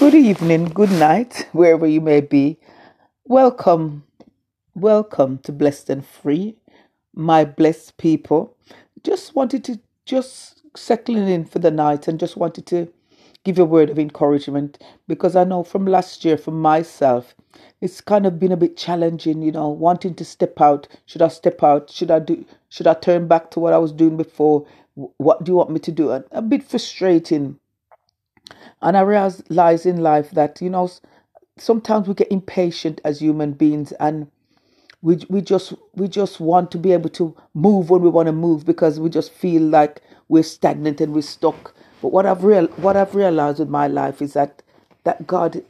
Good evening, good night, wherever you may be. Welcome, welcome to Blessed and Free, my blessed people. Just wanted to just settling in for the night and just wanted to give you a word of encouragement because I know from last year, for myself, it's kind of been a bit challenging, you know, wanting to step out. Should I step out? Should I do? Should I turn back to what I was doing before? What do you want me to do? A bit frustrating and I realize in life that, you know, sometimes we get impatient as human beings and we, we just we just want to be able to move when we want to move because we just feel like we're stagnant and we're stuck. But what I've real what I've realized with my life is that that God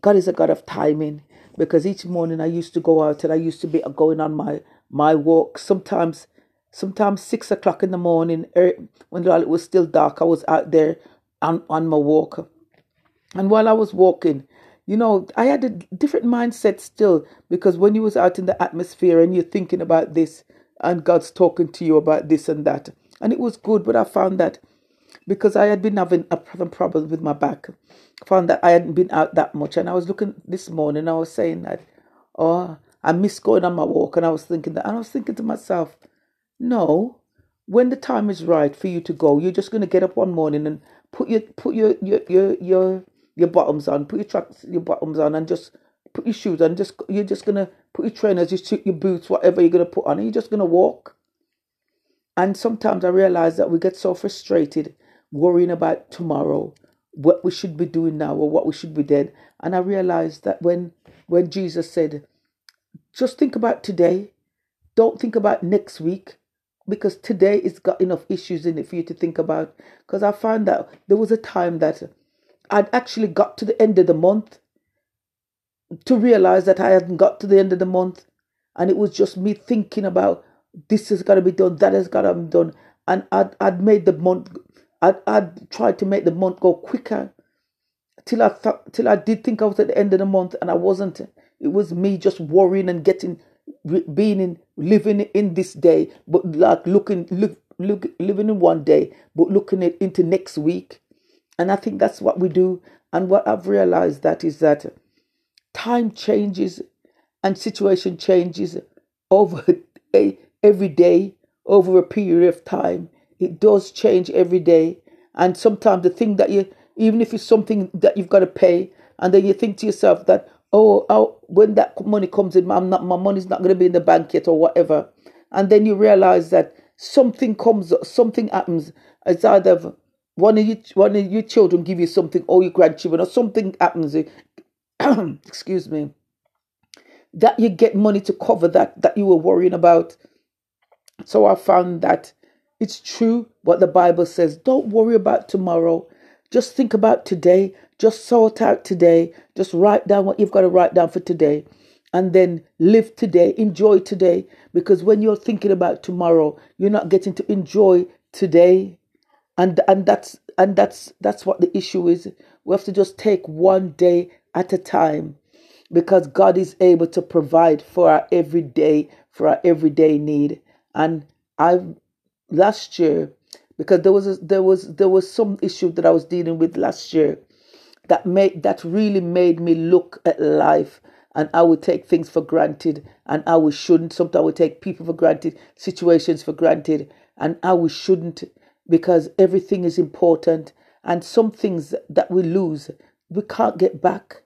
God is a God of timing because each morning I used to go out and I used to be going on my my walk. Sometimes sometimes six o'clock in the morning er, when it was still dark, I was out there on, on my walk. And while I was walking, you know, I had a different mindset still because when you was out in the atmosphere and you're thinking about this and God's talking to you about this and that. And it was good, but I found that because I had been having a problem with my back, found that I hadn't been out that much. And I was looking this morning, I was saying that, oh, I miss going on my walk. And I was thinking that, and I was thinking to myself, no, when the time is right for you to go, you're just going to get up one morning and put your put your your your your, your bottoms on, put your tracks your bottoms on, and just put your shoes on. Just you're just gonna put your trainers, your your boots, whatever you're gonna put on, and you're just gonna walk. And sometimes I realize that we get so frustrated worrying about tomorrow, what we should be doing now, or what we should be dead. And I realized that when when Jesus said, just think about today, don't think about next week, because today it's got enough issues in it for you to think about. Because I found that there was a time that I'd actually got to the end of the month to realize that I hadn't got to the end of the month, and it was just me thinking about this has got to be done, that has got to be done, and I'd, I'd made the month, I'd, I'd tried to make the month go quicker till I thought, till I did think I was at the end of the month, and I wasn't. It was me just worrying and getting being in living in this day, but like looking look look living in one day, but looking at into next week. And I think that's what we do. And what I've realized that is that time changes and situation changes over a, every day, over a period of time. It does change every day. And sometimes the thing that you, even if it's something that you've got to pay, and then you think to yourself that, oh, oh when that money comes in, I'm not, my money's not going to be in the bank yet or whatever. And then you realize that something comes, something happens. It's either one of you, one of your children give you something, or your grandchildren, or something happens. Eh, excuse me. That you get money to cover that that you were worrying about. So I found that it's true what the Bible says. Don't worry about tomorrow. Just think about today. Just sort out today. Just write down what you've got to write down for today. And then live today. Enjoy today. Because when you're thinking about tomorrow, you're not getting to enjoy today. And and that's and that's that's what the issue is. We have to just take one day at a time because God is able to provide for our everyday for our everyday need. And I last year because there was a, there was there was some issue that I was dealing with last year that made that really made me look at life and I would take things for granted and I we shouldn't. Sometimes I would take people for granted, situations for granted, and I we shouldn't because everything is important and some things that we lose we can't get back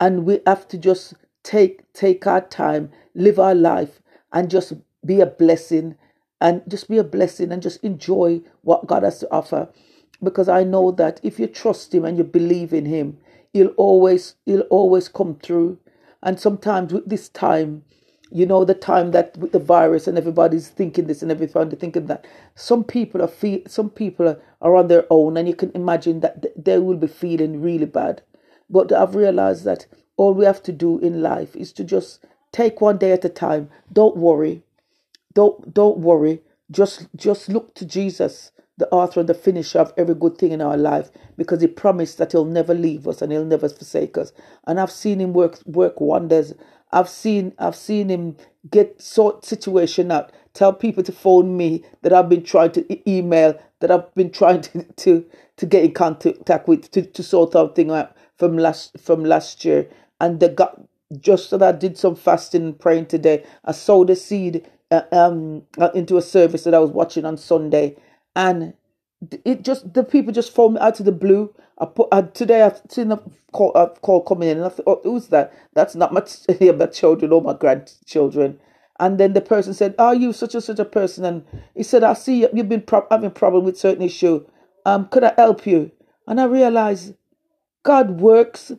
and we have to just take take our time, live our life and just be a blessing and just be a blessing and just enjoy what God has to offer because I know that if you trust him and you believe in him, he'll always he'll always come through. And sometimes with this time, you know, the time that with the virus and everybody's thinking this and everybody thinking that, some people are feel some people are on their own, and you can imagine that they will be feeling really bad. But I've realized that all we have to do in life is to just take one day at a time. Don't worry. Don't don't worry. Just just look to Jesus the author and the finisher of every good thing in our life because he promised that he'll never leave us and he'll never forsake us and i've seen him work work wonders i've seen i've seen him get sort situation out tell people to phone me that i've been trying to email that i've been trying to to, to get in contact with to, to sort out thing out from last from last year, and the God just that I did some fasting and praying today. I sowed a seed uh, um uh, into a service that I was watching on Sunday, and it just the people just phoned me out of the blue. I put uh, today I've seen a call, a call coming in, and I thought, oh, who's that? That's not my yeah, my children or my grandchildren. And then the person said, "Are you such and such a person?" And he said, "I see you've been pro- having problem with certain issue. Um, could I help you?" And I realized God works.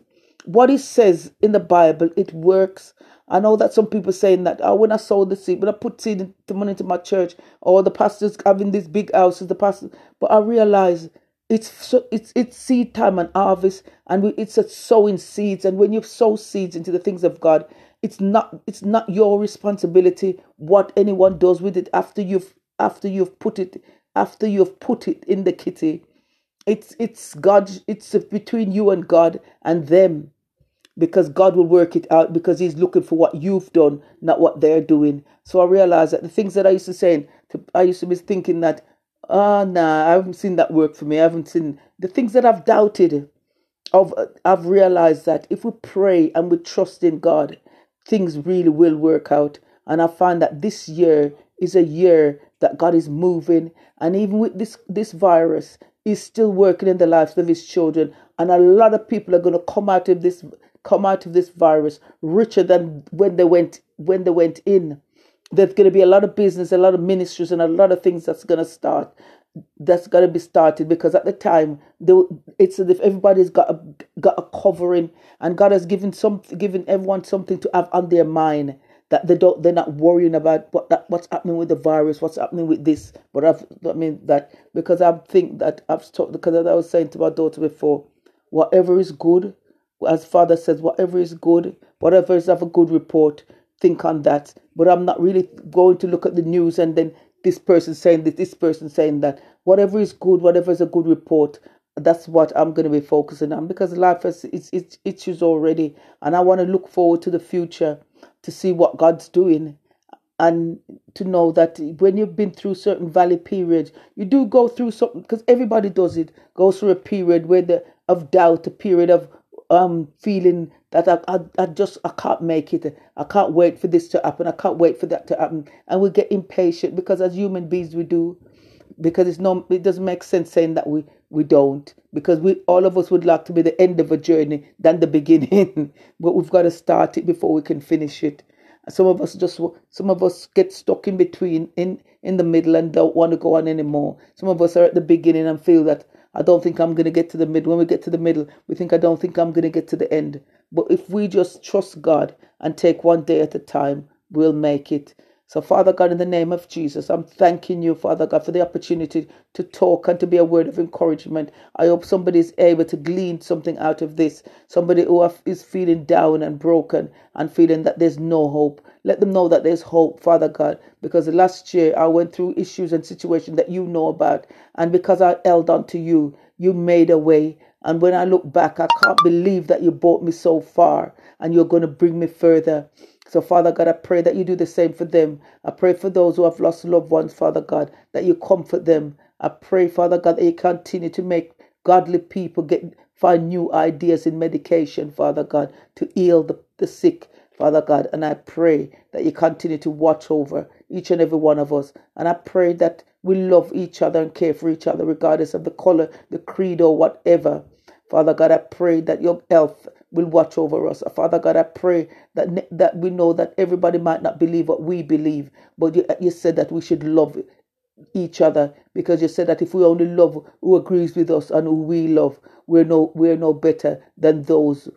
What He says in the Bible, it works. I know that some people saying that oh, when I sow the seed, when I put seed the money into my church, or the pastors having these big houses, the pastor. But I realize it's so it's it's seed time and harvest, and we, it's a sowing seeds. And when you sow seeds into the things of God, it's not it's not your responsibility what anyone does with it after you've after you've put it after you've put it in the kitty. It's it's God. It's between you and God and them because God will work it out because He's looking for what you've done, not what they're doing. So I realized that the things that I used to say, I used to be thinking that, ah, oh, nah, I haven't seen that work for me. I haven't seen the things that I've doubted. Of I've realized that if we pray and we trust in God, things really will work out. And I find that this year is a year that God is moving, and even with this this virus, He's still working in the lives of His children. And a lot of people are going to come out of this come out of this virus richer than when they went when they went in. There's going to be a lot of business, a lot of ministries, and a lot of things that's going to start. That's going to be started because at the time, it's as if everybody's got a got a covering, and God has given some given everyone something to have on their mind that they don't they're not worrying about what that what's happening with the virus, what's happening with this. But I've I mean that because I think that I've talked because I was saying to my daughter before, whatever is good, as Father says, whatever is good, whatever is of a good report, think on that. But I'm not really going to look at the news and then this person saying this, this person saying that. Whatever is good, whatever is a good report, that's what I'm going to be focusing on because life is its, its issues already. And I want to look forward to the future to see what God's doing and to know that when you've been through certain valley periods, you do go through something because everybody does it, goes through a period where the of doubt, a period of um feeling that I, I, I just I can't make it. I can't wait for this to happen. I can't wait for that to happen. And we get impatient because as human beings we do. Because it's no it doesn't make sense saying that we we don't. Because we all of us would like to be the end of a journey than the beginning. but we've got to start it before we can finish it. Some of us just some of us get stuck in between in in the middle and don't want to go on anymore. Some of us are at the beginning and feel that I don't think I'm going to get to the middle. When we get to the middle, we think, I don't think I'm going to get to the end. But if we just trust God and take one day at a time, we'll make it. So, Father God, in the name of Jesus, I'm thanking you, Father God, for the opportunity to talk and to be a word of encouragement. I hope somebody is able to glean something out of this. Somebody who is feeling down and broken and feeling that there's no hope. Let them know that there's hope, Father God, because last year I went through issues and situations that you know about. And because I held on to you, you made a way. And when I look back, I can't believe that you brought me so far and you're going to bring me further. So, Father God, I pray that you do the same for them. I pray for those who have lost loved ones, Father God, that you comfort them. I pray, Father God, that you continue to make godly people get find new ideas in medication, Father God, to heal the, the sick, Father God. And I pray that you continue to watch over each and every one of us. And I pray that we love each other and care for each other, regardless of the color, the creed, or whatever. Father God, I pray that your health will watch over us. Uh, Father God, I pray that that we know that everybody might not believe what we believe, but you, uh, you said that we should love each other because you said that if we only love who agrees with us and who we love, we're no we're no better than those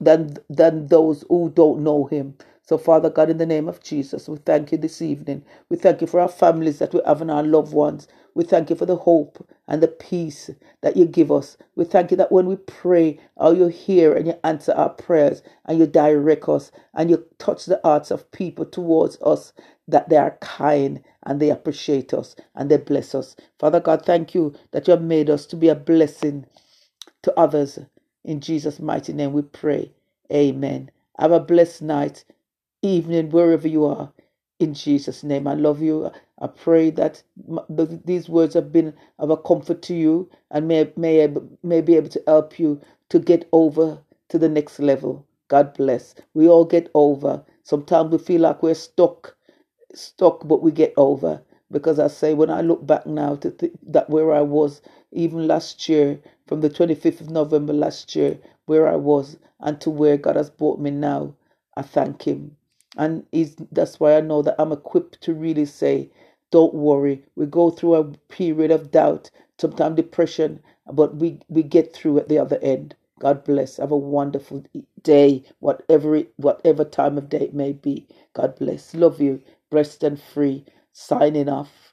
than than those who don't know him. So, Father God, in the name of Jesus, we thank you this evening. We thank you for our families that we have and our loved ones. We thank you for the hope and the peace that you give us. We thank you that when we pray, how you hear and you answer our prayers and you direct us and you touch the hearts of people towards us, that they are kind and they appreciate us and they bless us. Father God, thank you that you have made us to be a blessing to others. In Jesus' mighty name we pray. Amen. Have a blessed night, evening, wherever you are. In Jesus' name, I love you. I pray that these words have been of a comfort to you and may, may, may be able to help you to get over to the next level. God bless. We all get over. Sometimes we feel like we're stuck, stuck, but we get over. Because I say, when I look back now to th- that where I was, even last year, from the 25th of November last year, where I was, and to where God has brought me now, I thank Him. And he's, that's why I know that I'm equipped to really say, don't worry. We go through a period of doubt, sometimes depression, but we, we get through at the other end. God bless. Have a wonderful day, whatever it, whatever time of day it may be. God bless. Love you. Blessed and free. Signing off.